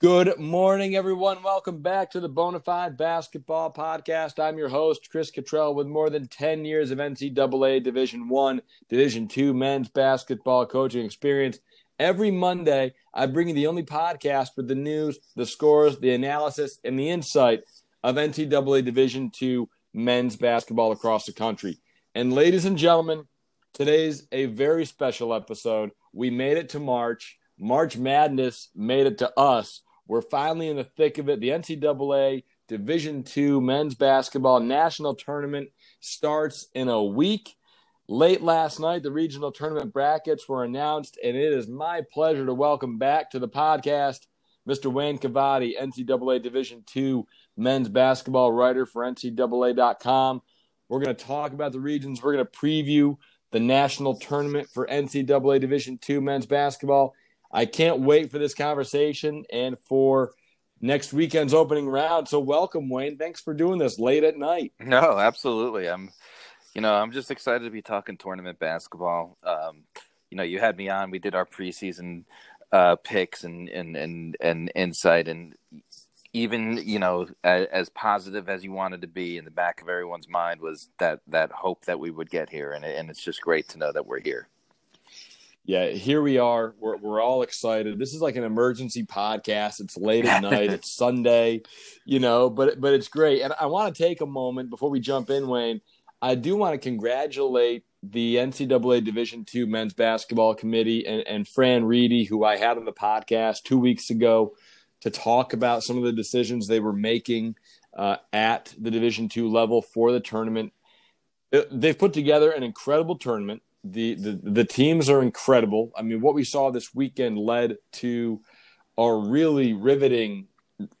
Good morning, everyone. Welcome back to the Bonafide Basketball Podcast. I'm your host, Chris Cottrell, with more than 10 years of NCAA Division One, Division Two men's basketball coaching experience. Every Monday, I bring you the only podcast with the news, the scores, the analysis, and the insight of NCAA Division Two men's basketball across the country. And ladies and gentlemen, today's a very special episode. We made it to March. March Madness made it to us. We're finally in the thick of it. The NCAA Division II men's basketball national tournament starts in a week. Late last night, the regional tournament brackets were announced, and it is my pleasure to welcome back to the podcast Mr. Wayne Cavadi, NCAA Division II men's basketball writer for NCAA.com. We're going to talk about the regions. We're going to preview the national tournament for NCAA Division II men's basketball. I can't wait for this conversation and for next weekend's opening round. So welcome, Wayne. Thanks for doing this late at night. No, absolutely. I'm, you know, I'm just excited to be talking tournament basketball. Um, you know, you had me on. We did our preseason uh, picks and and and and insight, and even you know, as, as positive as you wanted to be, in the back of everyone's mind was that that hope that we would get here, and and it's just great to know that we're here yeah, here we are. We're we're all excited. This is like an emergency podcast. It's late at night. It's Sunday, you know, but but it's great. And I want to take a moment before we jump in, Wayne. I do want to congratulate the NCAA Division II Men's Basketball Committee and, and Fran Reedy, who I had on the podcast two weeks ago to talk about some of the decisions they were making uh, at the Division II level for the tournament. They've put together an incredible tournament the, the the teams are incredible. I mean, what we saw this weekend led to a really riveting,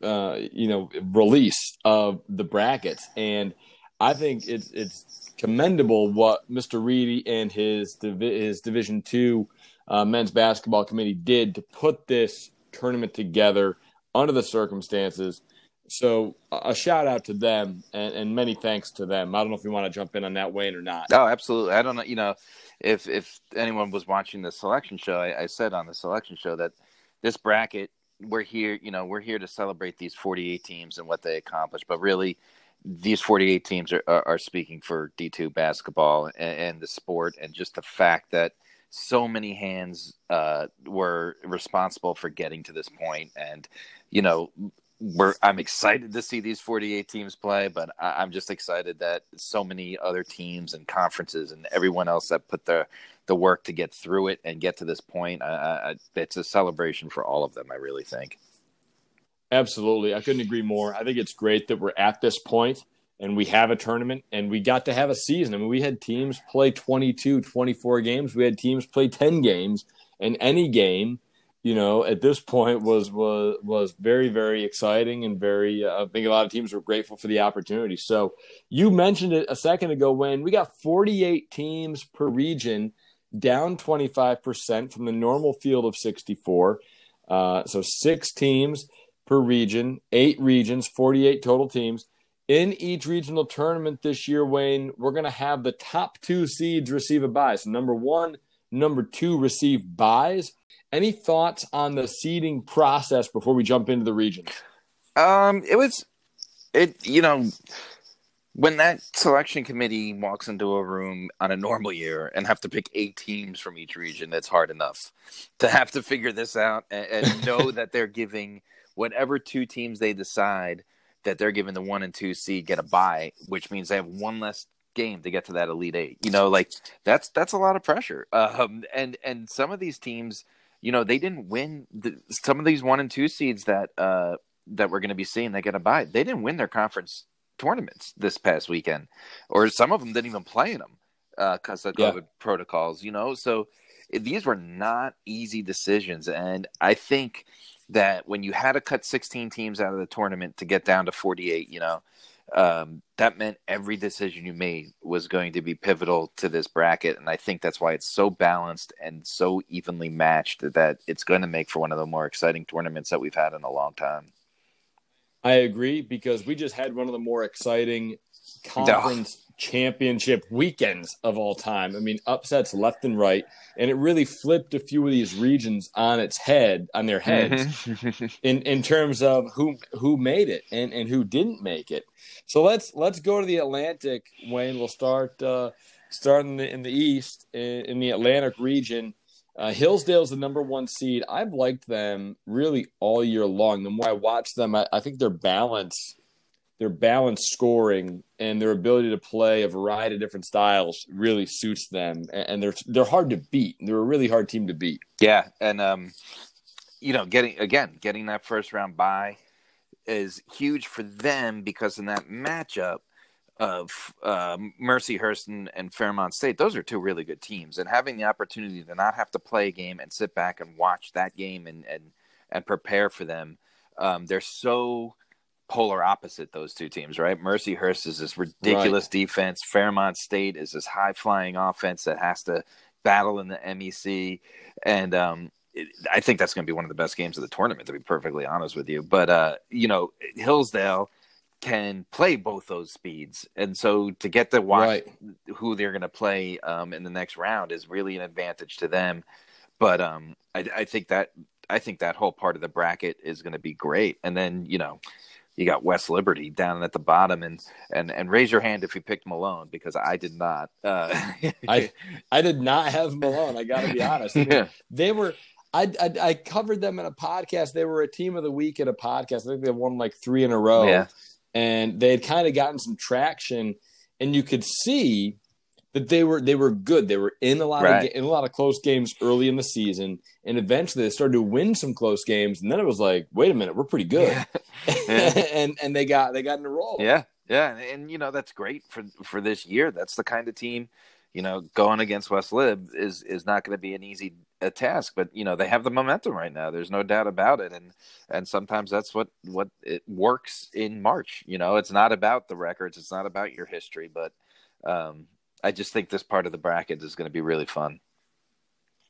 uh, you know, release of the brackets, and I think it's it's commendable what Mr. Reedy and his his Division Two uh, men's basketball committee did to put this tournament together under the circumstances. So a shout out to them and, and many thanks to them. I don't know if you want to jump in on that, Wayne, or not. Oh, absolutely. I don't know. You know, if if anyone was watching the selection show, I, I said on the selection show that this bracket we're here, you know, we're here to celebrate these 48 teams and what they accomplished, but really these 48 teams are, are, are speaking for D2 basketball and, and, the sport and just the fact that so many hands uh, were responsible for getting to this point and you know we're I'm excited to see these 48 teams play, but I, am just excited that so many other teams and conferences and everyone else that put the the work to get through it and get to this point. It's a celebration for all of them. I really think. Absolutely, I couldn't agree more. I think it's great that we're at this point and we have a tournament and we got to have a season. I mean, we had teams play 22, 24 games. We had teams play 10 games, and any game you know, at this point was was was very very exciting and very. Uh, I think a lot of teams were grateful for the opportunity. So you mentioned it a second ago when we got 48 teams per region, down 25 percent from the normal field of 64. Uh, so six teams per region, eight regions, 48 total teams. In each regional tournament this year, Wayne, we're going to have the top two seeds receive a bye. So number one, number two receive buys any thoughts on the seeding process before we jump into the region? Um, it was, it you know, when that selection committee walks into a room on a normal year and have to pick eight teams from each region, it's hard enough to have to figure this out and, and know that they're giving whatever two teams they decide that they're giving the one and two seed get a bye, which means they have one less game to get to that elite eight. You know, like that's that's a lot of pressure. Um, and and some of these teams you know, they didn't win the, some of these one and two seeds that uh, that we're going to be seeing that get a bye. They didn't win their conference tournaments this past weekend, or some of them didn't even play in them because uh, of COVID yeah. protocols. You know, so these were not easy decisions, and I think that when you had to cut 16 teams out of the tournament to get down to 48, you know, um, that meant every decision you made was going to be pivotal to this bracket. And I think that's why it's so balanced and so evenly matched that it's going to make for one of the more exciting tournaments that we've had in a long time. I agree because we just had one of the more exciting conference championship weekends of all time. I mean, upsets left and right, and it really flipped a few of these regions on its head, on their heads, mm-hmm. in in terms of who who made it and and who didn't make it. So let's let's go to the Atlantic. Wayne, we'll start uh, start in the, in the East in, in the Atlantic region. Uh, Hillsdale's the number one seed. I've liked them really all year long. The more I watch them, I, I think their balance their balanced scoring and their ability to play a variety of different styles really suits them. And they're they're hard to beat. They're a really hard team to beat. Yeah and um you know getting again getting that first round bye is huge for them because in that matchup of uh, Mercyhurst and, and Fairmont State, those are two really good teams, and having the opportunity to not have to play a game and sit back and watch that game and and and prepare for them, um, they're so polar opposite those two teams, right? Mercyhurst is this ridiculous right. defense. Fairmont State is this high flying offense that has to battle in the MEC, and um, it, I think that's going to be one of the best games of the tournament. To be perfectly honest with you, but uh, you know Hillsdale can play both those speeds, and so to get to watch right. who they're going to play um, in the next round is really an advantage to them. But um, I, I think that I think that whole part of the bracket is going to be great, and then you know you got West Liberty down at the bottom, and and and raise your hand if you picked Malone because I did not. Uh, I I did not have Malone. I got to be honest. I mean, yeah. They were. I, I, I covered them in a podcast. They were a team of the week in a podcast. I think they won like three in a row, yeah. and they had kind of gotten some traction, and you could see that they were they were good. They were in a lot right. of in a lot of close games early in the season, and eventually they started to win some close games. And then it was like, wait a minute, we're pretty good, yeah. Yeah. and and they got they got in a roll. Yeah, yeah, and, and, you know that's great for for this year. That's the kind of team, you know, going against West Lib is is not going to be an easy a task. But you know they have the momentum right now. There's no doubt about it, and and sometimes that's what what it works in March. You know, it's not about the records. It's not about your history, but um, I just think this part of the bracket is going to be really fun.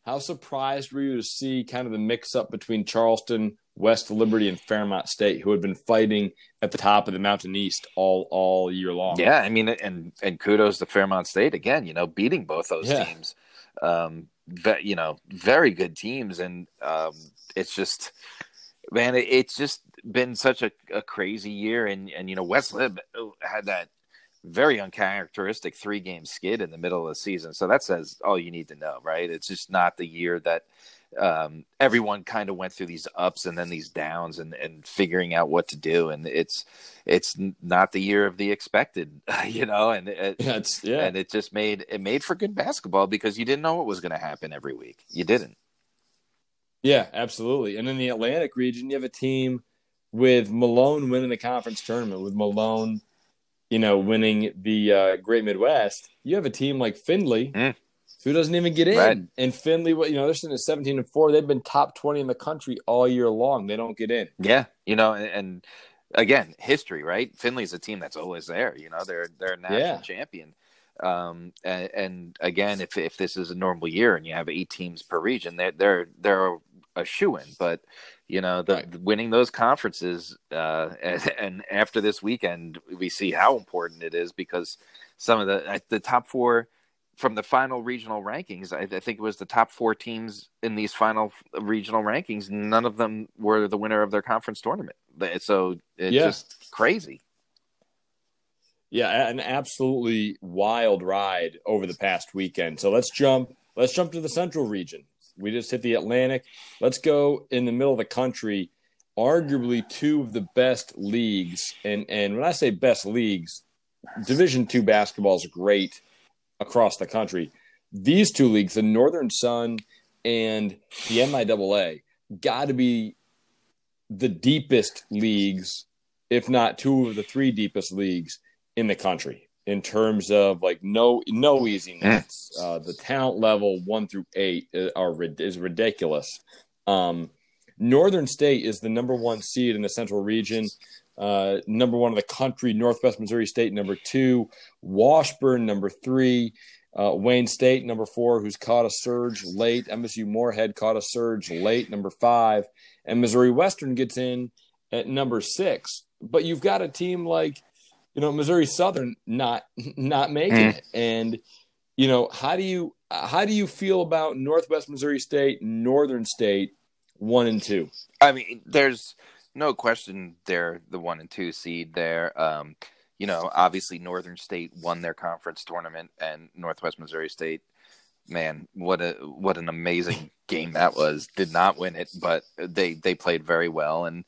How surprised were you to see kind of the mix up between Charleston, West Liberty, and Fairmont State, who had been fighting at the top of the Mountain East all all year long? Yeah, I mean, and and kudos to Fairmont State again. You know, beating both those yeah. teams. Um, but you know, very good teams, and um, it's just, man, it, it's just been such a, a crazy year, and and you know, West Lib had that very uncharacteristic three game skid in the middle of the season. So that says all you need to know, right? It's just not the year that um, everyone kind of went through these ups and then these downs and, and figuring out what to do. And it's, it's not the year of the expected, you know, and it, That's, yeah. and it just made, it made for good basketball because you didn't know what was going to happen every week. You didn't. Yeah, absolutely. And in the Atlantic region, you have a team with Malone winning the conference tournament with Malone you know, winning the uh, Great Midwest, you have a team like Findlay mm. who doesn't even get in. Right. And Findlay, you know, they're sitting at 17 and 4. They've been top 20 in the country all year long. They don't get in. Yeah. You know, and, and again, history, right? Findlay's a team that's always there. You know, they're they're a national yeah. champion. Um, and, and, again, if if this is a normal year and you have eight teams per region, they're they're they're a shoe in. But you know, the, right. winning those conferences, uh, and, and, after this weekend, we see how important it is because some of the the top four from the final regional rankings, I, I think it was the top four teams in these final regional rankings. None of them were the winner of their conference tournament. So it's yeah. just crazy. Yeah, an absolutely wild ride over the past weekend. So let's jump. Let's jump to the Central region. We just hit the Atlantic. Let's go in the middle of the country. Arguably two of the best leagues, and and when I say best leagues, Division two basketball is great across the country. These two leagues, the Northern Sun and the MIAA, got to be the deepest leagues, if not two of the three deepest leagues in the country in terms of like no no easy nights. Uh, the talent level one through eight are is ridiculous. Um, Northern State is the number one seed in the Central Region. Uh, number one in the country, Northwest Missouri State, number two, Washburn, number three, uh, Wayne State, number four, who's caught a surge late. MSU Moorhead caught a surge late, number five, and Missouri Western gets in at number six. But you've got a team like you know, Missouri Southern not not making Mm. it. And you know, how do you how do you feel about Northwest Missouri State, Northern State, one and two? I mean, there's no question they're the one and two seed there. Um, you know, obviously Northern State won their conference tournament, and Northwest Missouri State, man, what a what an amazing game that was. Did not win it, but they they played very well, and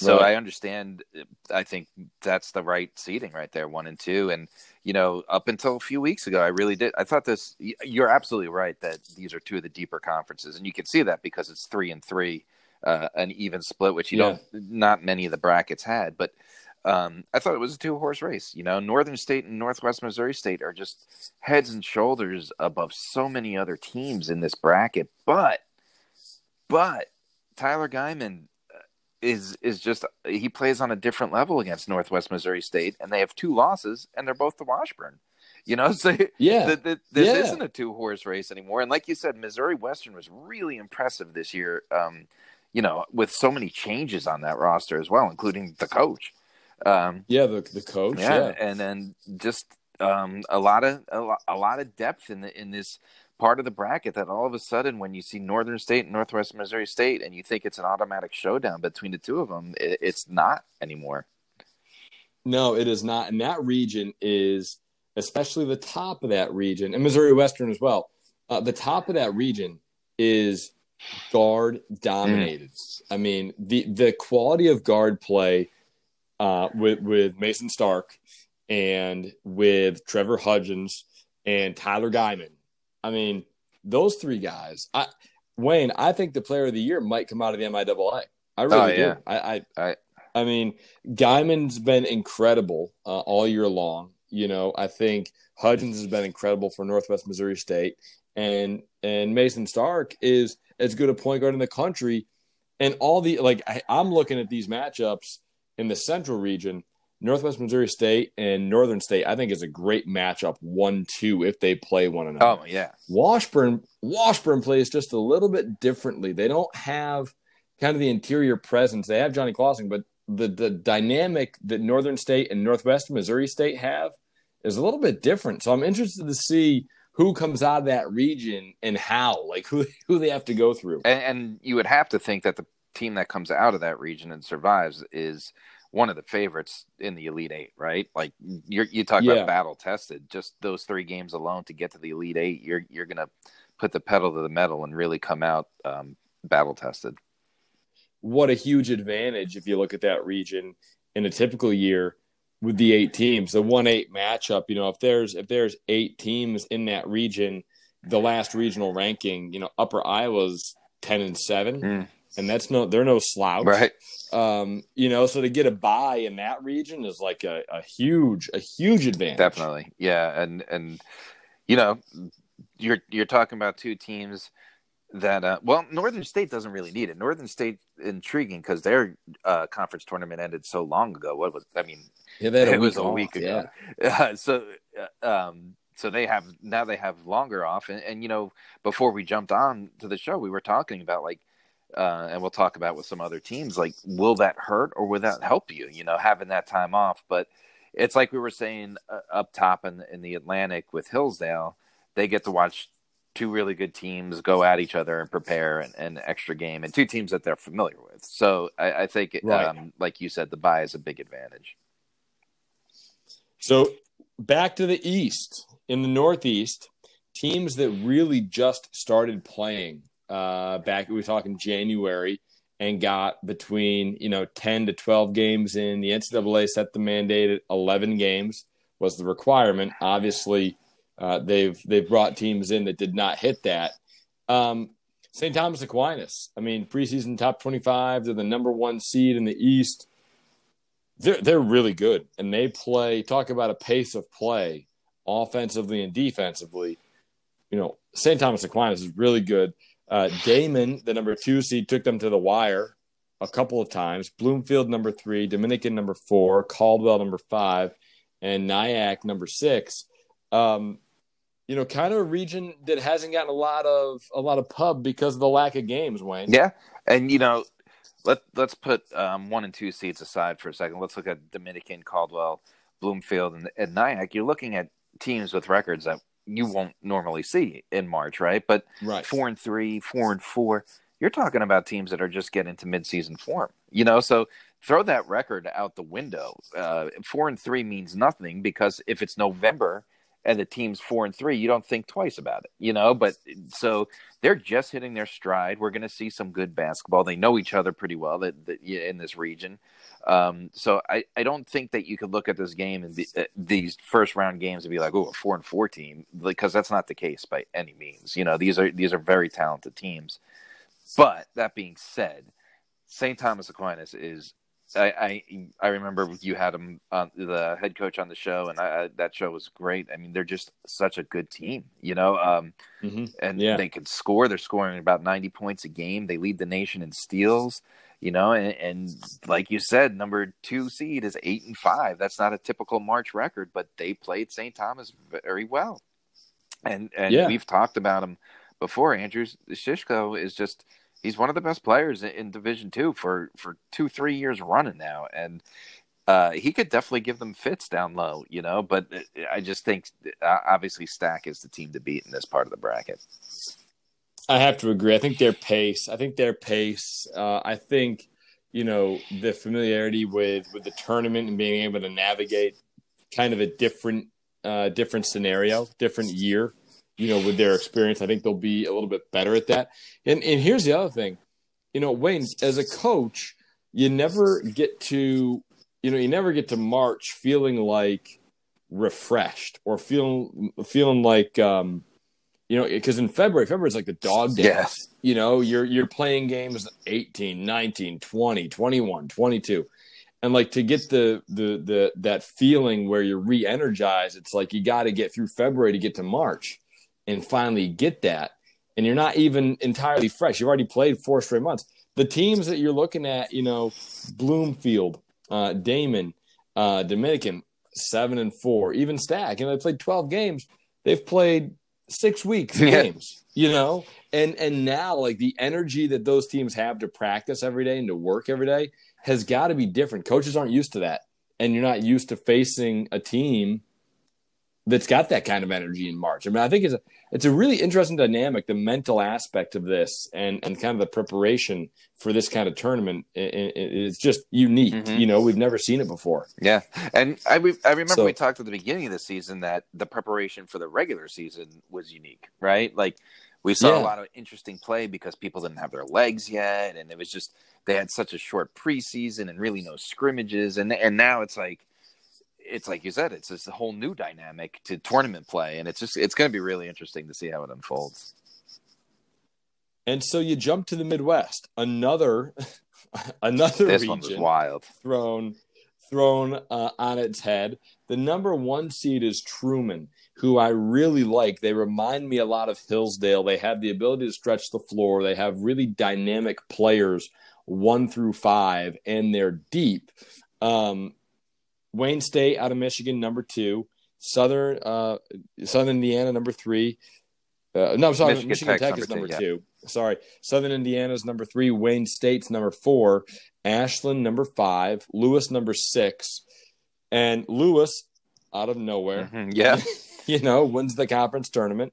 so Right. I understand. I think that's the right seating right there, one and two, and you know, up until a few weeks ago, I really did. I thought this. You're absolutely right that these are two of the deeper conferences, and you can see that because it's three and three, uh, an even split, which you Yeah. don't. Not many of the brackets had, but um, I thought it was a two horse race. You know, Northern State and Northwest Missouri State are just heads and shoulders above so many other teams in this bracket. But, but Tyler Geiman uh, is is just he plays on a different level against Northwest Missouri State, and they have two losses, and they're both to Washburn. You know, so Yeah. the, the, this Yeah. isn't a two horse race anymore. And like you said, Missouri Western was really impressive this year. Um, you know, with so many changes on that roster as well, including the coach. Um, yeah, the the coach. yeah, Yeah. and then just um, a lot of a lot, a lot of depth in the in this part of the bracket. That all of a sudden, when you see Northern State and Northwest Missouri State, and you think it's an automatic showdown between the two of them, it, it's not anymore. No, it is not. And that region is, especially the top of that region, and Missouri Western as well. Uh, the top of that region is guard dominated. I mean, the the quality of guard play uh, with with Mason Stark and with Trevor Hudgens and Tyler Geiman. I mean, those three guys. I, Wayne, I think the player of the year might come out of the MIAA. I really Oh, do. I, I I- I mean, Geiman's been incredible uh, all year long. You know, I think Hudgens has been incredible for Northwest Missouri State, and and Mason Stark is as good a point guard in the country. And all the like, I, I'm looking at these matchups in the Central region. Northwest Missouri State and Northern State, I think, is a great matchup, one-two, if they play one another. Oh yeah, Washburn Washburn plays just a little bit differently. They don't have kind of the interior presence. They have Johnny Clausing, but the the dynamic that Northern State and Northwest Missouri State have is a little bit different. So I'm interested to see who comes out of that region and how, like who who they have to go through. and, and you would have to think that the team that comes out of that region and survives is one of the favorites in the Elite Eight, right? Like you're, you talk Yeah. about battle tested. Just those three games alone to get to the Elite Eight, you're you're gonna put the pedal to the metal and really come out um, battle tested. What a huge advantage if you look at that region in a typical year with the eight teams, the one eight matchup. You know, if there's if there's eight teams in that region, the last regional ranking, you know, Upper Iowa's ten and seven, Mm. And that's no they're no slouch, Right. Um, you know, so to get a buy in that region is like a, a huge a huge advantage. Definitely. Yeah, and and you know, you're you're talking about two teams that uh well, Northern State doesn't really need it. Northern State intriguing because their uh conference tournament ended so long ago. What was I mean, Yeah, it was week a off, week yeah. ago. Uh, so um so they have now they have longer off and, and you know before we jumped on to the show we were talking about like uh, and we'll talk about with some other teams like will that hurt or will that help you you know having that time off but it's like we were saying uh, up top in the, in the Atlantic with Hillsdale they get to watch two really good teams go at each other and prepare an, an extra game and two teams that they're familiar with so I, I think Right. um, like you said the buy is a big advantage So back to the East. In the Northeast, teams that really just started playing uh, back, we were talking January, and got between you know ten to twelve games in. The NCAA set the mandate at eleven games was the requirement. Obviously, uh, they've they've brought teams in that did not hit that. Um, St. Thomas Aquinas. I mean, preseason top twenty-five. They're the number one seed in the East they're they're really good and they play talk about a pace of play offensively and defensively you know st thomas aquinas is really good uh, Daemen the number two seed took them to the wire a couple of times. Bloomfield number three. Dominican number four. Caldwell number five. And nyack number six. Um, you know kind of a region that hasn't gotten a lot of a lot of pub because of the lack of games wayne. Yeah, and you know, let let's put um, one and two seeds aside for a second. Let's look at Dominican, Caldwell, Bloomfield and, and Nyack, you're looking at teams with records that you won't normally see in March, right? But right. four and three, four and four, you're talking about teams that are just getting to midseason form, you know. So throw that record out the window. Uh, four and three means nothing because if it's November and the team's four and three, you don't think twice about it, you know. But so they're just hitting their stride. We're going to see some good basketball. They know each other pretty well that, that in this region. Um, so I, I don't think that you could look at this game and be, uh, these first round games and be like, oh, a four and four team, because that's not the case by any means. You know, these are these are very talented teams. But that being said, St. Thomas Aquinas is. I, I I remember you had him on the head coach on the show, and I, that show was great. I mean, they're just such a good team, you know. Um, mm-hmm. And yeah. they can score. They're scoring about ninety points a game. They lead the nation in steals you know, and, and, like you said, number two seed is eight and five. That's not a typical March record, but they played St. Thomas very well, and and yeah. we've talked about him before. Andrew Shishko is just he's one of the best players in Division Two for for two three years running now, and uh, he could definitely give them fits down low, you know. But I just think uh, obviously Stack is the team to beat in this part of the bracket. I have to agree. I think their pace. I think their pace. Uh, I think you know the familiarity with with the tournament and being able to navigate kind of a different uh, different scenario, different year. You know, with their experience, I think they'll be a little bit better at that. And and here's the other thing. You know, Wayne, as a coach, you never get to you know you never get to March feeling like refreshed or feeling feeling like um you know, because in February, February is like the dog days. Yes. You know, you're you're playing games 18, 19, 20, 21, 22. And like to get the the the that feeling where you're re-energized, it's like you got to get through February to get to March and finally get that. And you're not even entirely fresh. You've already played four straight months. The teams that you're looking at, you know, Bloomfield, uh, Daemen, uh, Dominican, seven and four, even Stack, and they played 12 games. They've played six weeks yeah. games, you know? And and now like the energy that those teams have to practice every day and to work every day has got to be different. Coaches aren't used to that. And you're not used to facing a team that's got that kind of energy in March. I mean, I think it's a it's a really interesting dynamic, the mental aspect of this, and and kind of the preparation for this kind of tournament. it's just unique. Mm-hmm. You know, we've never seen it before. Yeah, and I we, I remember so, we talked at the beginning of the season that the preparation for the regular season was unique, right? Like we saw yeah. a lot of interesting play because people didn't have their legs yet, and it was just they had such a short preseason and really no scrimmages, and and now it's like it's like you said, it's this whole new dynamic to tournament play, and it's just it's going to be really interesting to see how it unfolds. And so you jump to the Midwest, another another this region one was wild thrown thrown uh, on its head. The number one seed is Truman, who I really like. They remind me a lot of Hillsdale. They have the ability to stretch the floor. They have really dynamic players, one through five, and they're deep. Um, Wayne State out of Michigan, number two. Southern uh, Southern Indiana, number three. Uh, no, I'm sorry, Michigan, Michigan Tech, Tech is number, two, two. Yeah. Sorry, Southern Indiana is number three. Wayne State's number four. Ashland number five. Lewis number six, and Lewis out of nowhere. Mm-hmm. Yeah, you know wins the conference tournament.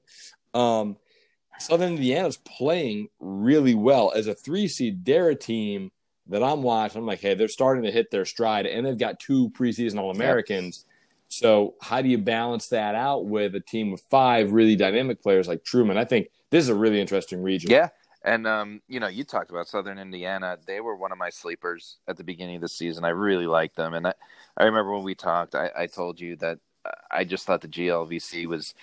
Um, Southern Indiana's playing really well as a three seed. They're a team that I'm watching, I'm like, hey, they're starting to hit their stride, and they've got two preseason All Americans. Yep. So how do you balance that out with a team of five really dynamic players like Truman? I think this is a really interesting region. Yeah, and um, you know, you talked about Southern Indiana. They were one of my sleepers at the beginning of the season. I really liked them, and I, I remember when we talked, I, I told you that I just thought the GLVC was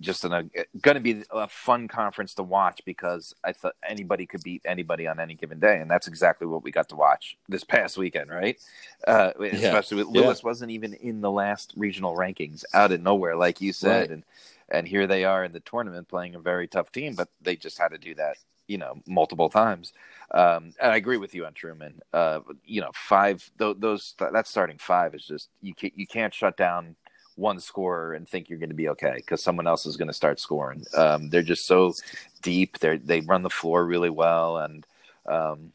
just going to be a fun conference to watch because I thought anybody could beat anybody on any given day, and that's exactly what we got to watch this past weekend, right? Uh, yeah. Especially with Lewis yeah. wasn't even in the last regional rankings, out of nowhere, like you said, right. and and here they are in the tournament playing a very tough team, but they just had to do that, you know, multiple times. Um, and I agree with you on Truman. Uh, you know, five th- those that starting five is just you can't you can't shut down one scorer and think you're going to be okay because someone else is going to start scoring. Um, they're just so deep. They they run the floor really well, and um,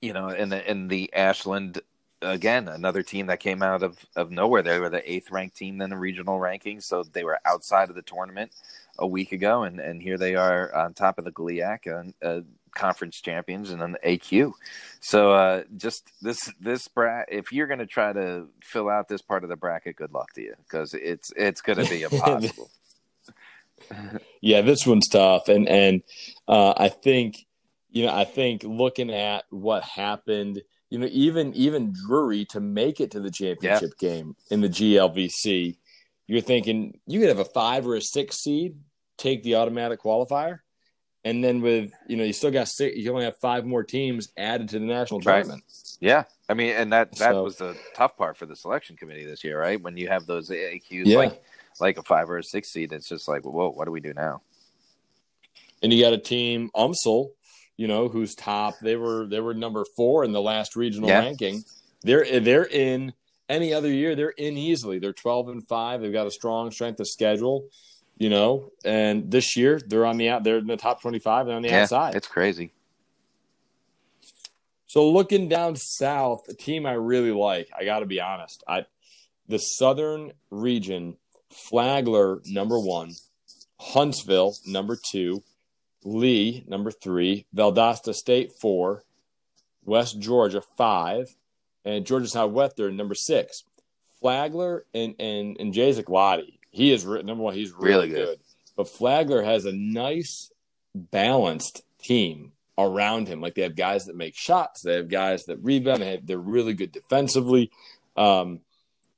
you know, in the in the Ashland again another team that came out of, of nowhere. They were the eighth ranked team in the regional rankings, so they were outside of the tournament a week ago, and, and here they are on top of the GLIAC, and uh, conference champions, and an AQ. So uh, just this this bra- if you're going to try to fill out this part of the bracket, good luck to you because it's it's going to be impossible. yeah, this one's tough, and and uh, I think you know I think looking at what happened, you know, even even Drury to make it to the championship yeah. game in the GLVC, you're thinking you could have a five or a six seed take the automatic qualifier, and then with you know you still got six, you only have five more teams added to the national tournament. Right. Yeah, I mean, and that that so, was the tough part for the selection committee this year, right? When you have those AQs yeah. like like a five or a six seed, it's just like, whoa, what do we do now? And you got a team, UMSL, you know, who's top. They were they were number four in the last regional yeah. ranking. They're they're in any other year, they're in easily. They're twelve and five. They've got a strong strength of schedule, you know. And this year, they're on the out. They're in the top twenty-five. They're on the yeah, outside. It's crazy. So looking down south, a team I really like. I got to be honest. I the Southern region Flagler, number one, Huntsville, number two, Lee, number three, Valdosta State, four, West Georgia, five, and Georgia Southwestern, number six. Flagler and and and Jacek Waddy, he is number one. He's really, really good. good. But Flagler has a nice, balanced team around him. Like they have guys that make shots, they have guys that rebound. They have, they're really good defensively. Um,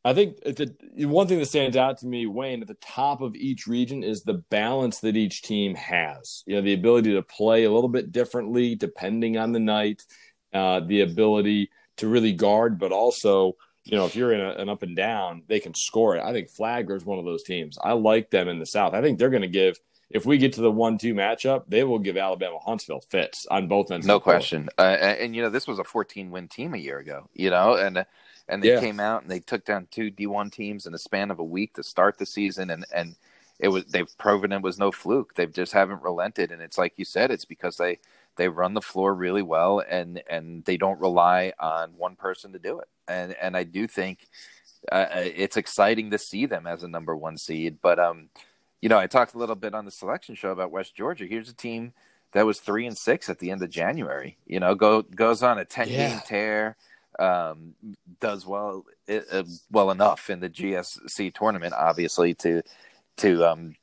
I think a, one thing that stands out to me, Wayne, at the top of each region is the balance that each team has. You know, the ability to play a little bit differently depending on the night, uh, the ability to really guard, but also, you know, if you're in a, an up and down, they can score it. I think Flagler is one of those teams. I like them in the South. I think they're going to give. If we get to the one-two matchup, they will give Alabama Huntsville fits on both ends. No question. Uh, and, and, you know, this was a 14-win team a year ago. You know, and. Uh, and they yeah. came out and they took down two D1 teams in the span of a week to start the season and and it was they've proven it was no fluke. They just haven't relented and it's like you said it's because they they run the floor really well and and they don't rely on one person to do it. And and I do think uh, uh it's exciting to see them as a number 1 seed, but um you know, I talked a little bit on the selection show about West Georgia. Here's a team that was 3 and 6 at the end of January. You know, go goes on a 10 yeah. game tear um, does well uh, well enough in the GSC tournament, obviously to to um,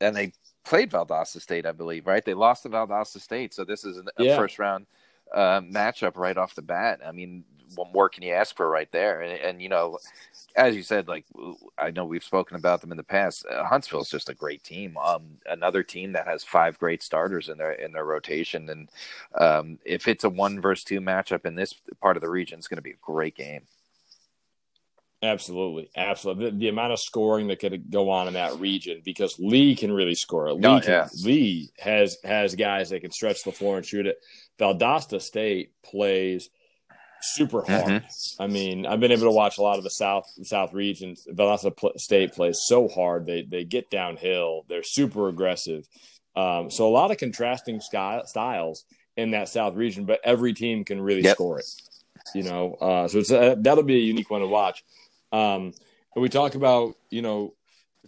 and they played Valdosta State, I believe, right? They lost to Valdosta State, so this is a yeah. first round uh, matchup right off the bat. I mean, what more can you ask for right there? And, and, you know, as you said, like I know we've spoken about them in the past. Uh, is just a great team. Um, another team that has five great starters in their in their rotation, and um, if it's a one versus two matchup in this part of the region, it's going to be a great game. Absolutely, absolutely. The, the, amount of scoring that could go on in that region because Lee can really score. Lee, oh, can, Lee has has guys that can stretch the floor and shoot it. Valdosta State plays super hard. Mm-hmm. I mean, I've been able to watch a lot of the South South regions. Valdosta State plays so hard. They they get downhill. They're super aggressive. Um, so a lot of contrasting sky, styles in that South region, but every team can really yep. score it. You know, uh, so it's a, that'll be a unique one to watch. Um, and we talk about you know,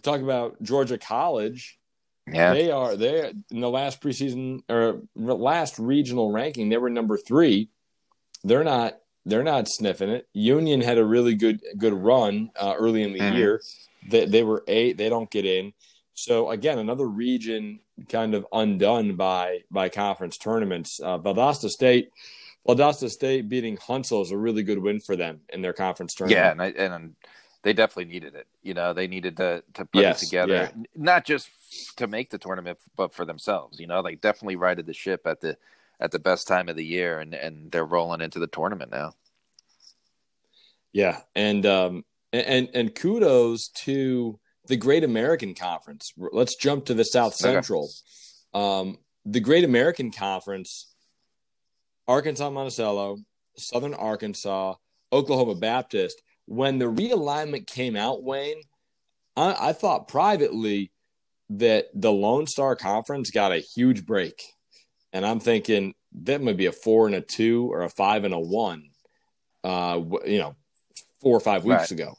talk about Georgia College. Yeah, they are they in the last preseason or last regional ranking. They were number three. They're not they're not sniffing it. Union had a really good good run uh, early in the mm-hmm. year. They, they were eight. They don't get in. So again, another region kind of undone by by conference tournaments. Uh, Valdosta State, Valdosta State beating Huntsville is a really good win for them in their conference tournament. Yeah, and, I, and they definitely needed it. You know, they needed to to put yes, it together, yeah. not just to make the tournament, but for themselves. You know, they definitely righted the ship at the at the best time of the year, and and they're rolling into the tournament now. Yeah, and um, and and kudos to the Great American Conference. Let's jump to the South Central. Okay. Um, the Great American Conference: Arkansas Monticello, Southern Arkansas, Oklahoma Baptist. When the realignment came out, Wayne, I, I thought privately that the Lone Star Conference got a huge break and I'm thinking that might be a four and a two or a five and a one. uh, you know, four or five weeks Right. ago.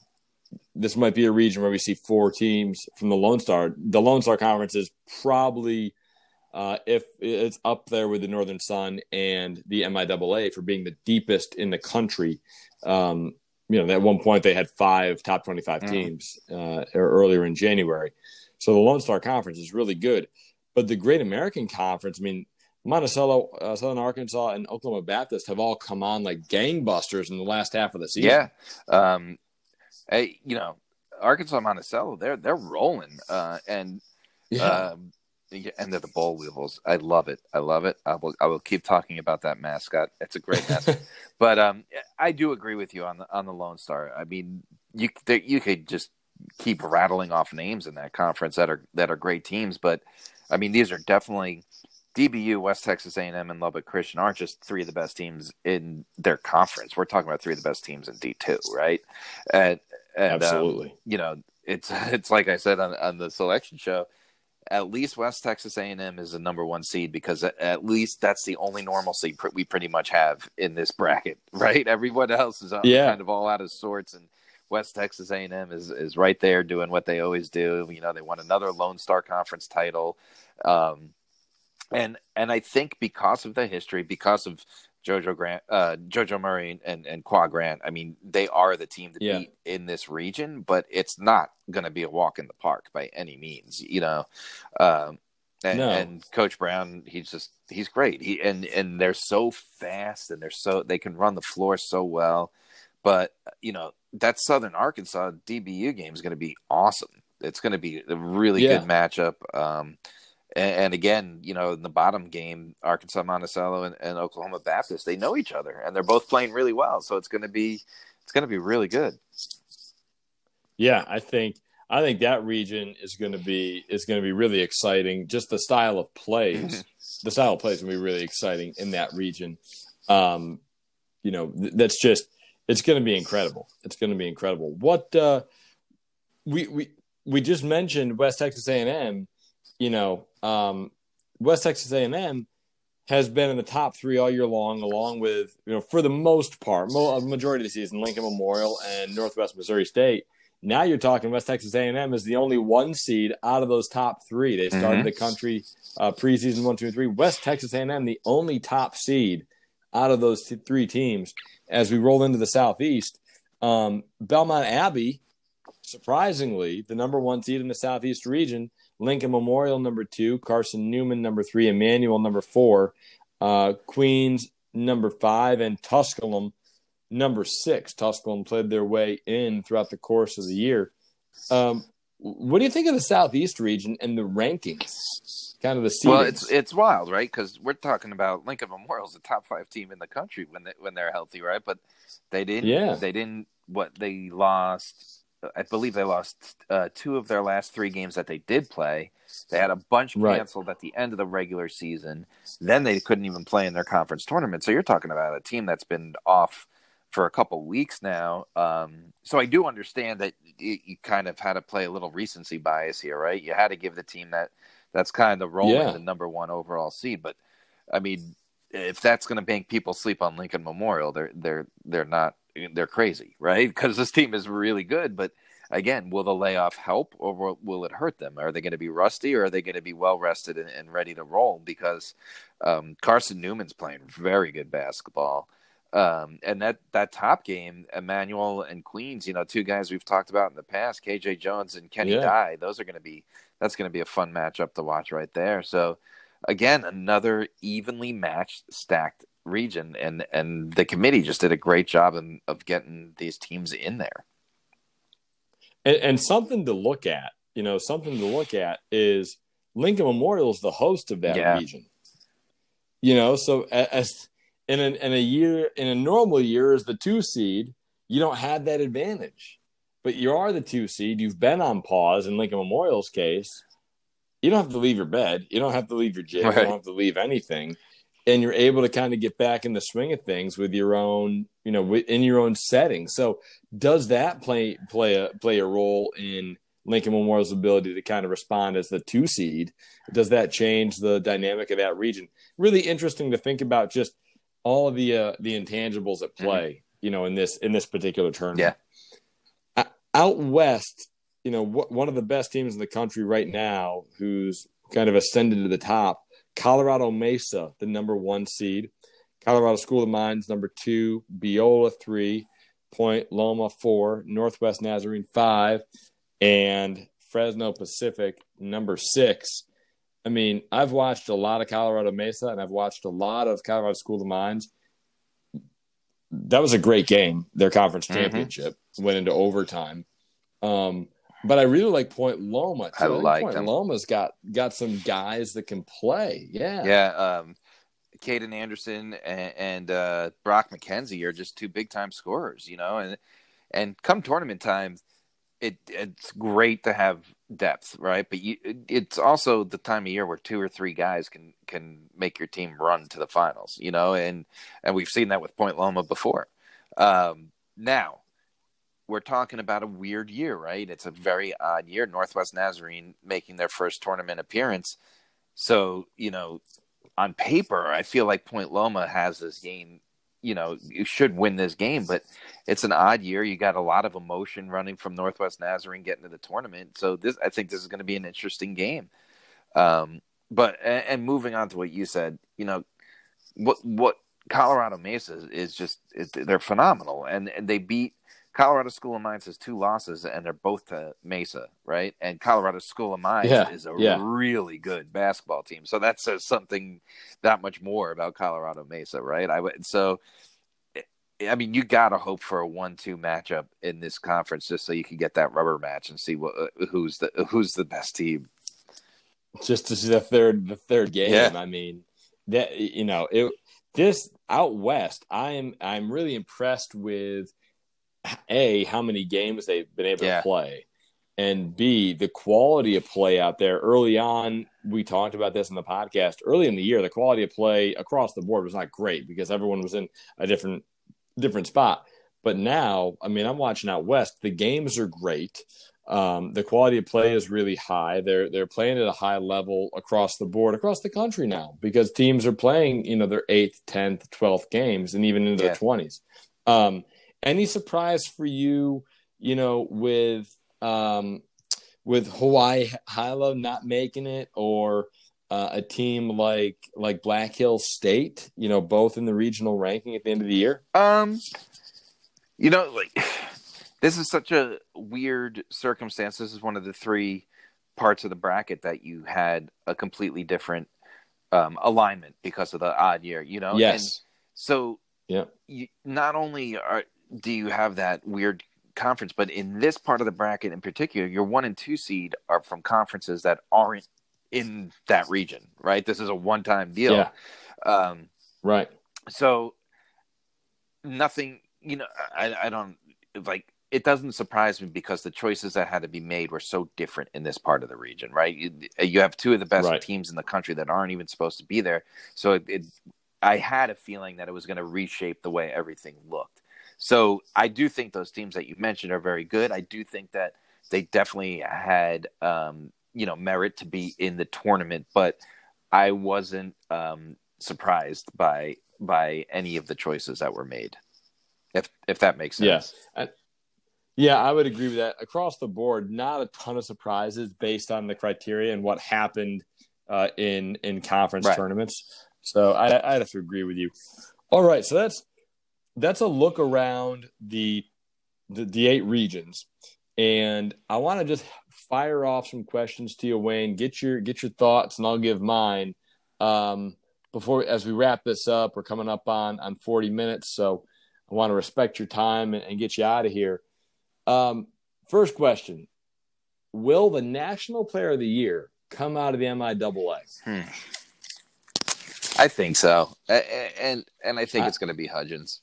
This might be a region where we see four teams from the Lone Star. The Lone Star Conference is probably, uh, if it's up there with the Northern Sun and the MIAA for being the deepest in the country. Um, you know, at one point they had five top 25 Mhm. teams uh, earlier in January. So the Lone Star Conference is really good. But the Great American Conference, I mean, Monticello, uh, Southern Arkansas, and Oklahoma Baptist have all come on like gangbusters in the last half of the season. Yeah. Um, hey, you know, Arkansas Monticello, they're they're rolling, uh, and yeah, um, and they're the boll weevils. I love it. I love it. I will I will keep talking about that mascot. It's a great mascot. but um, I do agree with you on the on the Lone Star. I mean, you there, you could just keep rattling off names in that conference that are that are great teams, but I mean, these are definitely DBU, West Texas A&M, and Lubbock Christian aren't just three of the best teams in their conference. We're talking about three of the best teams in D two, right? And, and um, absolutely. you know, it's it's like I said on on the selection show. At least West Texas A&M is the number one seed because at, least that's the only normalcy pr- we pretty much have in this bracket, right? Everyone else is uh, Yeah. kind of all out of sorts, and West Texas A&M is is right there doing what they always do. You know, they won another Lone Star Conference title, um, and and I think because of the history, because of Jojo Grant, uh, Jojo Murray, and and Qua Grant, I mean, they are the team to Yeah. beat in this region, but it's not going to be a walk in the park by any means. You know, um, and, No. and Coach Brown, he's just he's great. He and and they're so fast, and they're so they can run the floor so well. But you know that Southern Arkansas DBU game is going to be awesome. It's going to be a really Yeah. good matchup. Um, and, and again, you know, in the bottom game, Arkansas Monticello and, and Oklahoma Baptist, they know each other, and they're both playing really well. So it's going to be it's going to be really good. Yeah, I think I think that region is going to be is going to be really exciting. Just the style of plays, the style of plays will be really exciting in that region. Um, you know, th- that's just it's going to be incredible. It's going to be incredible. What uh, we we we just mentioned West Texas A and M. You know, um, West Texas A and M has been in the top three all year long, along with you know for the most part, mo- majority of the season, Lincoln Memorial and Northwest Missouri State. Now you're talking West Texas A&M is the only one seed out of those top three. They started Mhm. the country uh, preseason one, two, and three. West Texas A&M the only top seed out of those t- three teams. As we roll into the southeast, um, Belmont Abbey, surprisingly, the number one seed in the southeast region. Lincoln Memorial number two, Carson Newman number three, Emmanuel number four, uh, Queens number five, and Tusculum number six. Tusculum played their way in throughout the course of the year. Um, what do you think of the Southeast region and the rankings? Kind of the seedings. Well, it's it's wild, right? Because we're talking about Lincoln Memorial's the top five team in the country when they when they're healthy, right? But they didn't. Yeah. They didn't. What they lost. I believe they lost uh, two of their last three games that they did play. They had a bunch Right. canceled at the end of the regular season. Then they couldn't even play in their conference tournament. So you're talking about a team that's been off for a couple weeks now. Um, so I do understand that you, you kind of had to play a little recency bias here, right? You had to give the team that that's kind of rolling Yeah. the number one overall seed. But I mean, if that's going to make people sleep on Lincoln Memorial, they're they're they're not they're crazy, right? Because this team is really good, but again, will the layoff help or will, will it hurt them? Are they going to be rusty or are they going to be well rested and, and ready to roll? Because um, Carson Newman's playing very good basketball. Um, and that, that top game, Emmanuel and Queens, you know, two guys we've talked about in the past, KJ Jones and Kenny Yeah. Dye, those are going to be, that's going to be a fun matchup to watch right there. So again, another evenly matched, stacked region. And, and the committee just did a great job of, of getting these teams in there. and, and something to look at. You know, something to look at is Lincoln Memorial is the host of that Yeah. region. You know, so as in a, in a year in a normal year as the two seed, you don't have that advantage. But you are the two seed. You've been on pause in Lincoln Memorial's case. You don't have to leave your bed. You don't have to leave your gym. You don't have to leave anything. And you're able to kind of get back in the swing of things with your own, you know, in your own setting. So does that play play a play a role in Lincoln Memorial's ability to kind of respond as the two seed? Does that change the dynamic of that region? Really interesting to think about just all of the uh, the intangibles at play. you know, in this in this particular tournament. Yeah. Out west, you know, one of the best teams in the country right now, who's kind of ascended to the top, Colorado Mesa, the number one seed, Colorado School of Mines, number two, Biola three, Point Loma four, Northwest Nazarene five, and Fresno Pacific number six. I mean, I've watched a lot of Colorado Mesa and I've watched a lot of Colorado School of Mines. That was a great game. Their conference mm-hmm. championship mm-hmm. went into overtime. Um, but I really like Point Loma. Too. I, like Point them. Loma's got got some guys that can play. Yeah, yeah. Um, Caden Anderson and, and uh, Brock McKenzie are just two big time scorers, you know, and and come tournament time, it it's great to have depth, right? But you, it's also the time of year where two or three guys can can make your team run to the finals, you know, and and we've seen that with Point Loma before. Um, now we're talking about a weird year, right? It's a very odd year. Northwest Nazarene making their first tournament appearance, so you know, on paper, I feel like Point Loma has this game you know you should win this game but it's an odd year. You got a lot of emotion running from northwest nazarene getting to the tournament. So this i think this is going to be an interesting game. Um, but and, and, moving on to what you said you know what what colorado mesa is just it, they're phenomenal. And, and they beat Colorado School of Mines has two losses, and they're both to Mesa, right? And Colorado School of Mines yeah, is a yeah. really good basketball team, so that says something that much more about Colorado Mesa, right? I would so. I mean, you gotta hope for a one-two matchup in this conference, just so you can get that rubber match and see what uh, who's the who's the best team. Just to see the third the third game. Yeah. I mean, that you know it. This out west, I am I'm really impressed with a how many games they've been able yeah. to play. And b the quality of play out there. Early on we talked about this in the podcast. Early in the year the quality of play across the board was not great because everyone was in a different different spot. But now i mean i'm watching out west. The games are great. Um, the quality of play is really high. They're they're playing at a high level across the board across the country now because teams are playing you know their eighth 10th 12th games and even into yeah. their 20s um, any surprise for you, you know, with um, with Hawaii Hilo not making it, or uh, a team like like Black Hill State, you know, both in the regional ranking at the end of the year? Um, you know, like this is such a weird circumstance. This is one of the three parts of the bracket that you had a completely different um, alignment because of the odd year. You know, yes. And so yeah, you, not only are do you have that weird conference? But in this part of the bracket in particular, your one and two seed are from conferences that aren't in that region, right? This is a one time deal. Yeah. Um, right. So nothing, you know, I, I don't like it doesn't surprise me because the choices that had to be made were so different in this part of the region, right? You, you have two of the best right. teams in the country that aren't even supposed to be there. So it, it I had a feeling that it was going to reshape the way everything looked. So I do think those teams that you mentioned are very good. I do think that they definitely had um, you know merit to be in the tournament, but I wasn't um, surprised by by any of the choices that were made. If if that makes sense. Yes. Yeah. Yeah, I would agree with that. Across the board, not a ton of surprises based on the criteria and what happened uh, in in conference right. tournaments. So I, I have to agree with you. All right, so that's that's a look around the, the, the eight regions, and I want to just fire off some questions to you, Wayne. Get your get your thoughts, and I'll give mine. Um, before as we wrap this up, we're coming up on on forty minutes, so I want to respect your time and, and get you out of here. Um, first question: Will the National Player of the Year come out of the MIAA? Hmm. I think so, and and I think it's going to be Hudgens.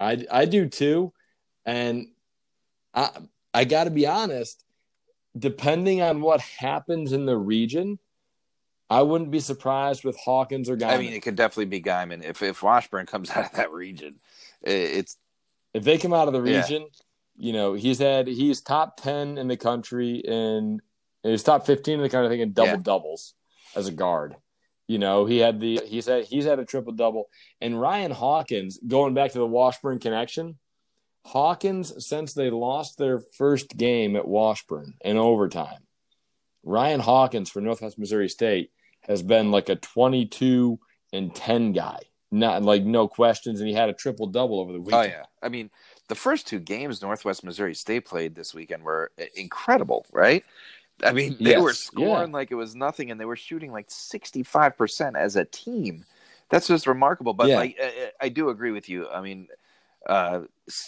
I I do too, and I I got to be honest. Depending on what happens in the region, I wouldn't be surprised with Hawkins or Geiman. I mean, it could definitely be Geiman if if Washburn comes out of that region. It's if they come out of the region, yeah. you know, he's had he's top ten in the country in he's top fifteen in the country, I think, in double yeah. doubles as a guard. You know, he had the he said he's had a triple double, and Ryan Hawkins going back to the Washburn connection. Hawkins, since they lost their first game at Washburn in overtime, Ryan Hawkins for Northwest Missouri State has been like a 22 and 10 guy, not like no questions, and he had a triple double over the oh, weekend. Oh yeah, I mean the first two games Northwest Missouri State played this weekend were incredible, right? I mean, they Yes, were scoring yeah. like it was nothing, and they were shooting like sixty-five percent as a team. That's just remarkable. But Yeah. like, I, I do agree with you. I mean, uh,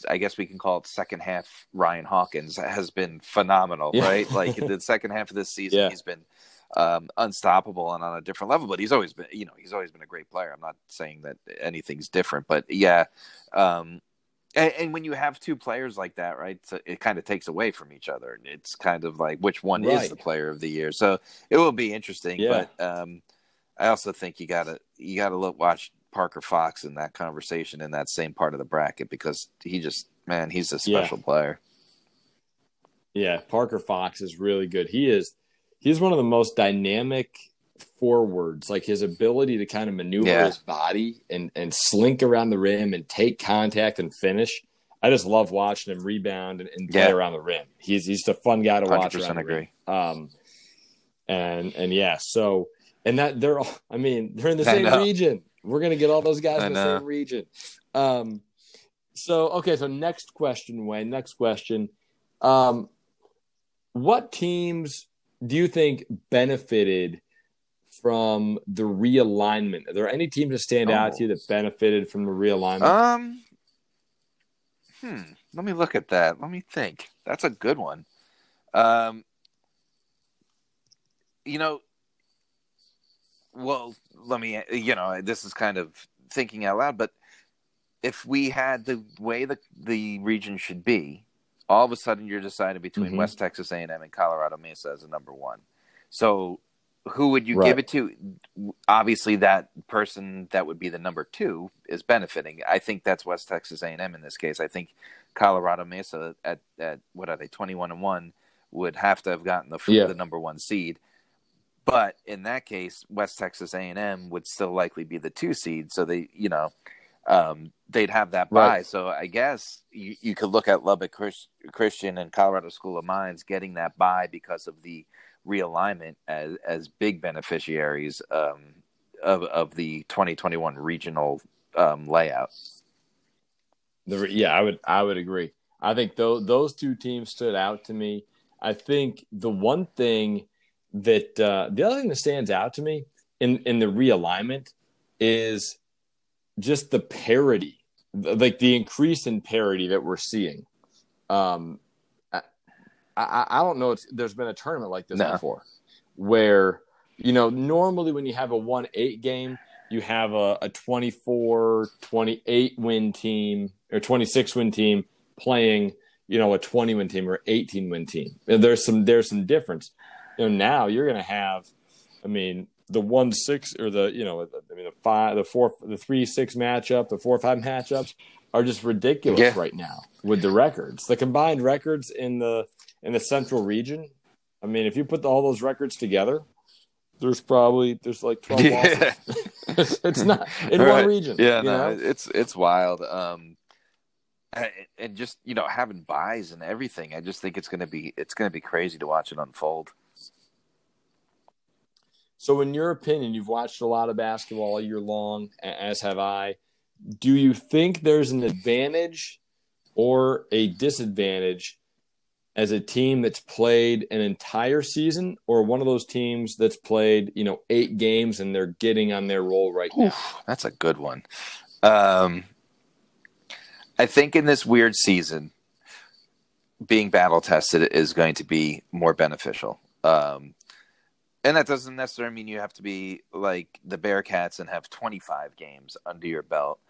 I guess we can call it second half. Ryan Hawkins has been phenomenal, Yeah. right? Like the second half of this season, he's been um, unstoppable and on a different level. But he's always been, you know, he's always been a great player. I'm not saying that anything's different, but yeah. Um, and, and when you have two players like that, right, so it kind of takes away from each other. It's kind of like which one is the player of the year. So it will be interesting. Yeah. But um, I also think you gotta you gotta look watch Parker Fox in that conversation in that same part of the bracket because he just man he's a Yeah. special player. Yeah, Parker Fox is really good. He is he's one of the most dynamic forwards. Like his ability to kind of maneuver Yeah. his body and and slink around the rim and take contact and finish. I just love watching him rebound and, and play Yeah. around the rim. He's he's a fun guy to watch. around agree. Um, and and yeah, so and that they're all. I mean, they're in the I same know. region. We're gonna get all those guys I in the know. same region. Um, so okay, so next question, Wayne. Next question. Um, what teams do you think benefited from the realignment? Are there any teams that stand out Oh. to you that benefited from the realignment? Um, hmm. Let me look at that. Let me think. That's a good one. Um, you know, well, let me. You know, this is kind of thinking out loud, but if we had the way the the region should be, all of a sudden you're deciding between Mhm. West Texas A and M and Colorado Mesa as a number one. So, who would you Right. give it to? Obviously, that person that would be the number two is benefiting. I think that's West Texas A and M in this case. I think Colorado Mesa at at what are they twenty one and one would have to have gotten the Yeah. the number one seed. But in that case, West Texas A and M would still likely be the two seed. So they, you know, um, they'd have that bye. Right. So I guess you, you could look at Lubbock Chris, Christian and Colorado School of Mines getting that bye because of the realignment as as big beneficiaries um, of of the 2021 regional um, layout. The, yeah, I would I would agree. I think those those two teams stood out to me. I think the one thing that uh, the other thing that stands out to me in in the realignment is just the parity, like the increase in parity that we're seeing. Um, I, I don't know. If there's been a tournament like this before, where you know normally when you have a one eight game, you have a, a 24, 28 win team or 26 win team playing, you know, a 20 win team or 18 win team. And There's some there's some difference. You know, now you're going to have, I mean, the one six or the you know, I mean the five, the four, the three six matchup, the four five matchups are just ridiculous Yeah. right now with the records. The combined records in the in the central region. I mean, if you put all those records together, there's probably there's like 12 Yeah. it's not in Right. one region. Yeah, no, know? it's it's wild. Um, and- and just you know having byes and everything, I just think it's gonna be it's gonna be crazy to watch it unfold. So, in your opinion, you've watched a lot of basketball all year long, as have I. Do you think there's an advantage or a disadvantage as a team that's played an entire season, or one of those teams that's played, you know, eight games and they're getting on their roll right now? That's a good one. Um, I think in this weird season, being battle tested is going to be more beneficial. Um, and that doesn't necessarily mean you have to be like the Bearcats and have 25 games under your belt.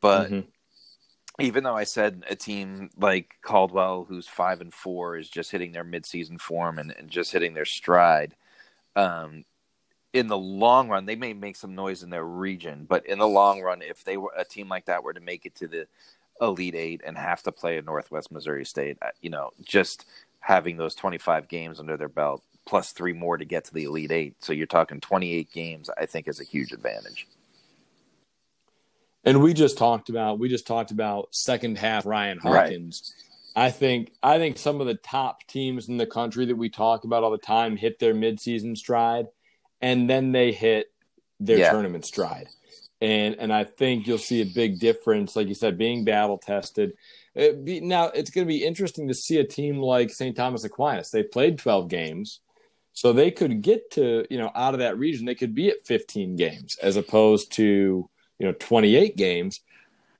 But Mhm. Even though I said a team like Caldwell, who's five and four, is just hitting their midseason form and, and just hitting their stride, um, in the long run, they may make some noise in their region, but in the long run, if they were a team like that were to make it to the Elite Eight and have to play a Northwest Missouri State, uh, you know, just having those 25 games under their belt plus three more to get to the Elite Eight. So you're talking 28 games. I think is a huge advantage. And we just talked about we just talked about second half Ryan Hawkins. Right. I think I think some of the top teams in the country that we talk about all the time hit their midseason stride, and then they hit their yeah. tournament stride. And and I think you'll see a big difference, like you said, being battle tested. It be, now it's going to be interesting to see a team like St. Thomas Aquinas. They played 12 games, so they could get to you know out of that region. They could be at 15 games as opposed to you know 28 games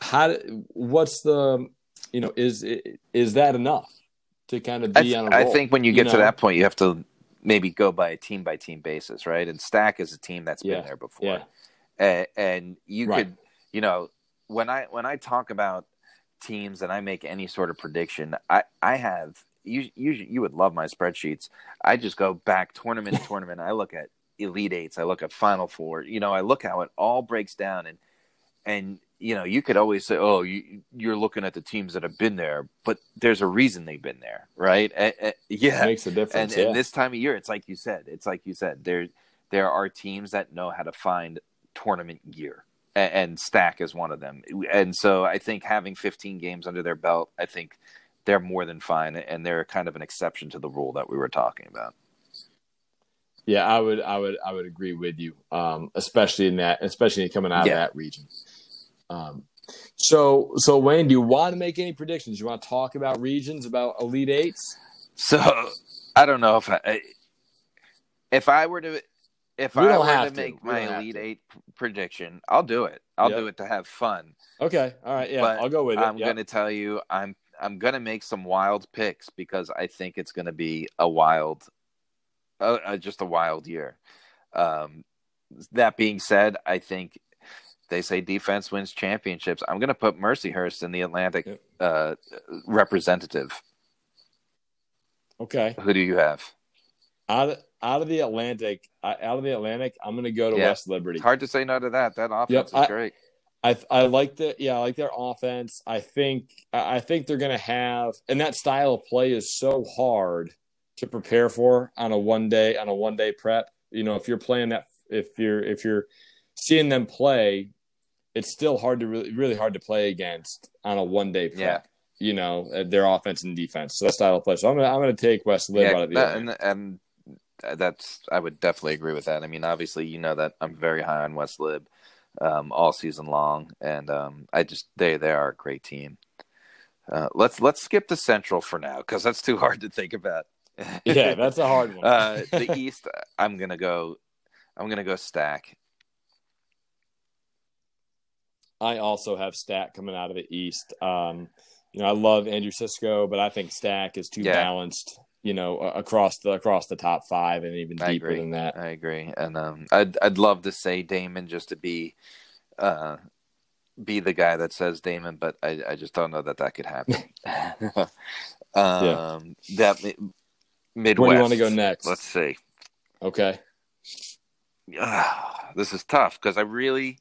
how what's the you know is is that enough to kind of be I, on I think when you, you get know? to that point you have to maybe go by a team by team basis right and stack is a team that's yeah. been there before yeah. and, and you right. could you know when i when i talk about teams and i make any sort of prediction i i have you you you would love my spreadsheets i just go back tournament to tournament i look at elite eights i look at final four you know i look how it all breaks down and and you know you could always say oh you, you're looking at the teams that have been there but there's a reason they've been there right yeah it makes a difference and, yeah. and this time of year it's like you said it's like you said there there are teams that know how to find tournament gear and, and stack is one of them and so i think having 15 games under their belt i think they're more than fine and they're kind of an exception to the rule that we were talking about yeah, I would, I would, I would agree with you, um, especially in that, especially coming out yeah. of that region. Um, so, so Wayne, do you want to make any predictions? You want to talk about regions, about Elite Eights? So, I don't know if I, if I were to, if I were to, to make my Elite Eight prediction, I'll do it. I'll yep. do it to have fun. Okay, all right, yeah, but I'll go with it. I'm yep. going to tell you, I'm I'm going to make some wild picks because I think it's going to be a wild uh, uh, just a wild year. Um, that being said, I think they say defense wins championships. I'm going to put Mercyhurst in the Atlantic yep. uh, representative. Okay. Who do you have? Out of, out of the Atlantic, out of the Atlantic, I'm going to go to yeah. West Liberty. It's hard to say no to that. That offense yep. is I, great. I I like the yeah, I like their offense. I think I think they're going to have, and that style of play is so hard to prepare for on a one day on a one day prep. You know, if you're playing that, if you're if you're seeing them play, it's still hard to really really hard to play against on a one day prep. Yeah. You know, their offense and defense. So that style of play. So I'm gonna I'm gonna take West Lib yeah, out of the that, and, and that's I would definitely agree with that. I mean, obviously, you know that I'm very high on West Lib um, all season long, and um, I just they they are a great team. Uh, let's let's skip the Central for now because that's too hard to think about yeah, that's a hard one. uh, the East, I'm gonna go. I'm gonna go stack. I also have Stack coming out of the East. Um, you know, I love Andrew Cisco, but I think Stack is too yeah. balanced. You know, across the across the top five and even I deeper agree. than that. I agree, and um, I'd I'd love to say Daemen just to be, uh, be the guy that says Daemen, but I I just don't know that that could happen. um, yeah. that Midwest. Where do you want to go next? Let's see. Okay. Uh, this is tough because I really,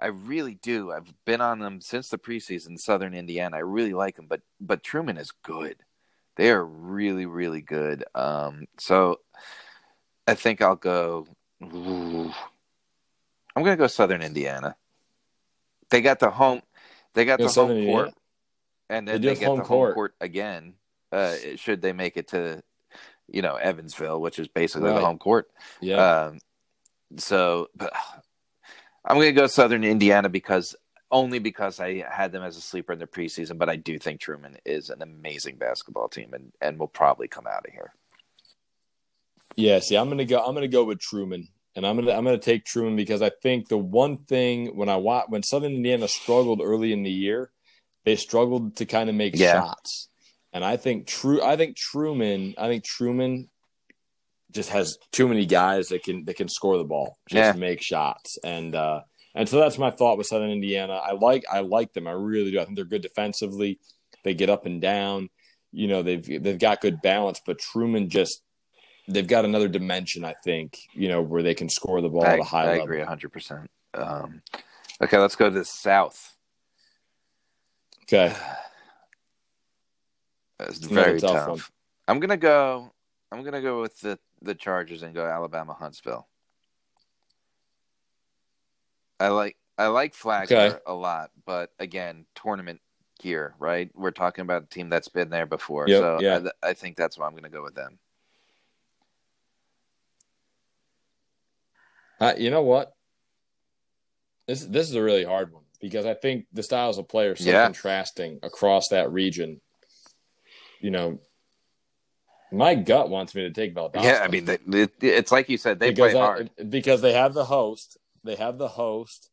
I really do. I've been on them since the preseason. Southern Indiana. I really like them, but but Truman is good. They are really really good. Um, so I think I'll go. I'm gonna go Southern Indiana. They got the home. They got the home court, and then they, they get home the court. home court again. Uh, should they make it to you know Evansville, which is basically right. the home court. Yeah. Um, so, but I'm going to go Southern Indiana because only because I had them as a sleeper in the preseason, but I do think Truman is an amazing basketball team and and will probably come out of here. Yeah, see, I'm gonna go. I'm gonna go with Truman, and I'm gonna I'm gonna take Truman because I think the one thing when I watch when Southern Indiana struggled early in the year, they struggled to kind of make yeah. shots. And I think true I think Truman I think Truman just has too many guys that can that can score the ball, just yeah. make shots. And uh and so that's my thought with Southern Indiana. I like I like them. I really do. I think they're good defensively. They get up and down. You know, they've they've got good balance, but Truman just they've got another dimension, I think, you know, where they can score the ball I, at a high I level. I agree 100%. Um, okay, let's go to the South. Okay. that's very tough. tough. I'm gonna go. I'm gonna go with the the Chargers and go Alabama Huntsville. I like I like Flagler Okay. a lot, but again, tournament gear, right? We're talking about a team that's been there before, Yep, so yeah. I, I think that's why I'm going to go with them. Uh, you know what? This this is a really hard one because I think the styles of players are so Yeah. contrasting across that region. You know, my gut wants me to take Valdosta. Yeah, I mean, they, it, it's like you said, they because play I- hard. because they have the host. They have the host.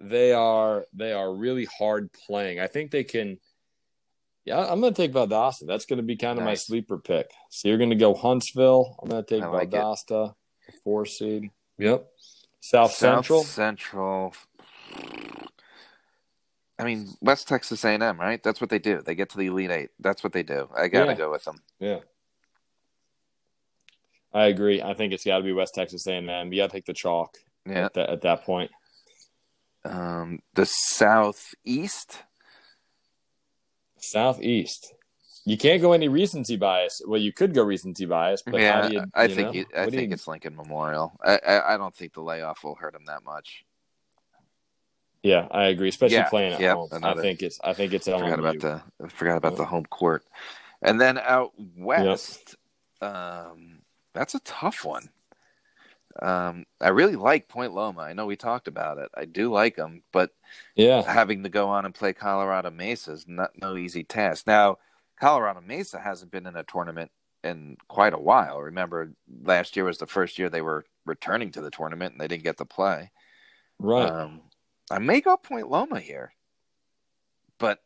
They are they are really hard playing. I think they can. Yeah, I'm going to take Valdosta. That's going to be kind of my sleeper pick. So you're going to go Huntsville. I'm going to take I like. Valdosta, four seed. Yep. South, Central. Central. I mean, West Texas A&M, right? That's what they do. They get to the Elite Eight. That's what they do. I got to Yeah. go with them. Yeah. I agree. I think it's got to be West Texas A&M. You got to take the chalk Yeah. at, that, at that point. Um, the Southeast. Southeast. You can't go any recency bias. Well, you could go recency bias, but yeah, how do you? I you think you, I What think it's Lincoln Memorial. I, I I don't think the layoff will hurt him that much. Yeah, I agree. Especially Yeah, playing at yeah, home. another- I think it's. I think it's I forgot about the I forgot about Yeah. the home court, and then out west. Um, that's a tough one. Um, I really like Point Loma. I know we talked about it. I do like them, but Yeah, having to go on and play Colorado Mesa is not no easy task. Now, Colorado Mesa hasn't been in a tournament in quite a while. Remember, last year was the first year they were returning to the tournament and they didn't get to play. right. Um, I may go Point Loma here, but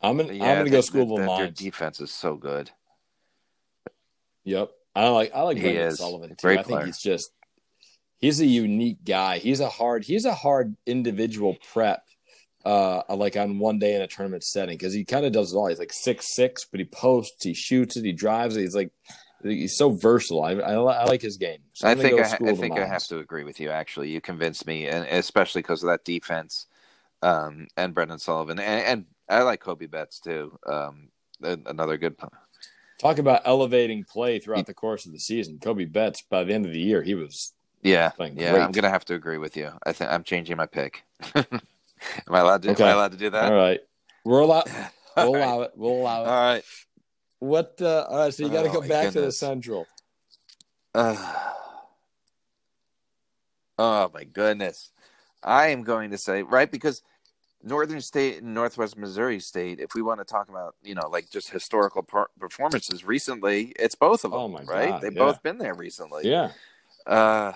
I'm gonna. yeah, I'm gonna go School the- of the- Their defense is so good. Yep. I like. I like Brendan. Sullivan too. Great I think player. he's just. He's a unique guy. He's a hard. He's a hard individual prep. Uh, like on one day in a tournament setting because he kind of does it all. He's like six six, but he posts, he shoots it, he drives it. He's like he's so versatile. I I, I like his game. So I think I, I think I have to agree with you. Actually, you convinced me, and especially because of that defense, um, and Brendan Sullivan, and, and I like Kobe Betts too. Um, another good. Talk about elevating play throughout the course of the season. Kobe Betts, by the end of the year, he was Yeah, yeah. great. I'm gonna have to agree with you. I think I'm changing my pick. am I allowed to? Okay. Am I allowed to do that? all right. We're allowed. We'll right. allow it. We'll allow it. All right. What? Uh, all right. So you got to Oh, go back to the. Central. Uh, oh my goodness. I am going to say right because Northern State and Northwest Missouri State. If we want to talk about you know like just historical per- performances recently, it's both of them. Oh, my right? God, They've yeah. both been there recently. Yeah. Uh,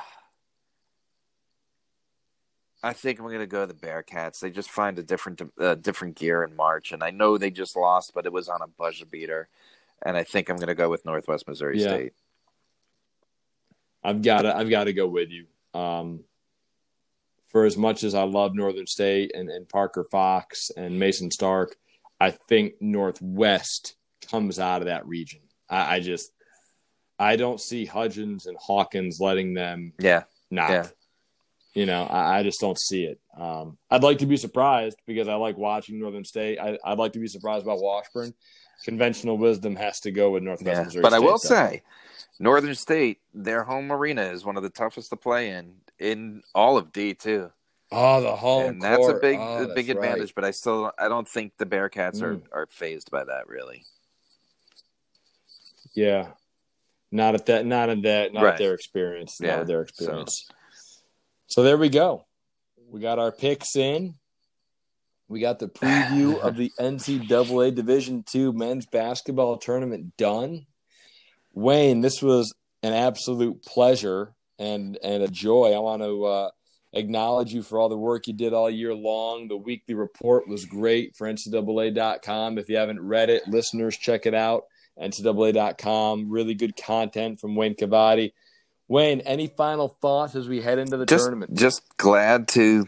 I think I'm going to go the Bearcats. They just find a different uh, different gear in March, and I know they just lost, but it was on a buzzer beater. And I think I'm going to go with Northwest Missouri Yeah. State. I've got to. I've got to go with you. Um, for as much as I love Northern State and, and Parker Fox and Mason Stark, I think Northwest comes out of that region. I, I just, I don't see Hudgens and Hawkins letting them Yeah, knock. Yeah. You know, I, I just don't see it. Um, I'd like to be surprised because I like watching Northern State. I, I'd like to be surprised by Washburn. Conventional wisdom has to go with Northwest yeah. Missouri But I will though. say, Northern State, their home arena is one of the toughest to play in in all of D two, oh, the home and that's a big Oh, a big right. advantage. But I still I don't think the Bearcats Mm. are are fazed by that really. Yeah, not at that, not at that, not Right. at their experience, not at their experience. So. there we go. We got our picks in. We got the preview of the NCAA Division Two men's basketball tournament done. Wayne, this was an absolute pleasure and and a joy. I want to uh, acknowledge you for all the work you did all year long. The weekly report was great for NCAA.com. If you haven't read it, listeners, check it out. NCAA.com. Really good content from Wayne Cavadi. Wayne, any final thoughts as we head into the just tournament? just glad to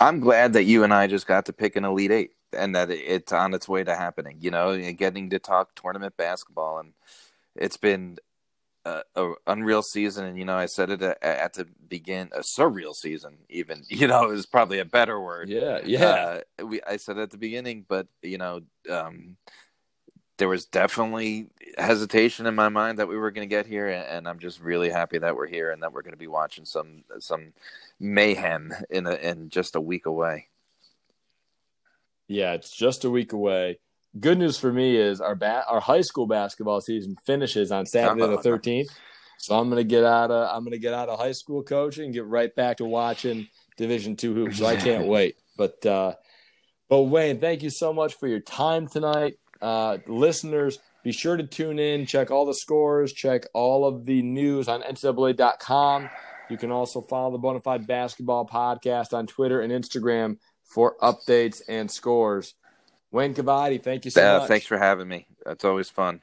i'm glad that you and i just got to pick an elite eight and that it's on its way to happening you know getting to talk tournament basketball and it's been a, a unreal season and you know i said it at, at the begin a surreal season even you know is probably a better word yeah, yeah. uh, we I said at the beginning, but you know, um, there was definitely hesitation in my mind that we were going to get here, and I'm just really happy that we're here and that we're going to be watching some some mayhem in a, in just a week away. Yeah, it's just a week away. Good news for me is our ba- our high school basketball season finishes on Saturday the 13th. So I'm gonna get out of I'm gonna get out of high school coaching and get right back to watching Division Two hoops. So I can't wait. But uh, but Wayne, thank you so much for your time tonight. Uh, listeners, be sure to tune in, check all the scores, check all of the news on NCAA.com. You can also follow the Bonafide Basketball Podcast on Twitter and Instagram for updates and scores. Wayne Cavadi, thank you so uh, much. Thanks for having me. That's always fun.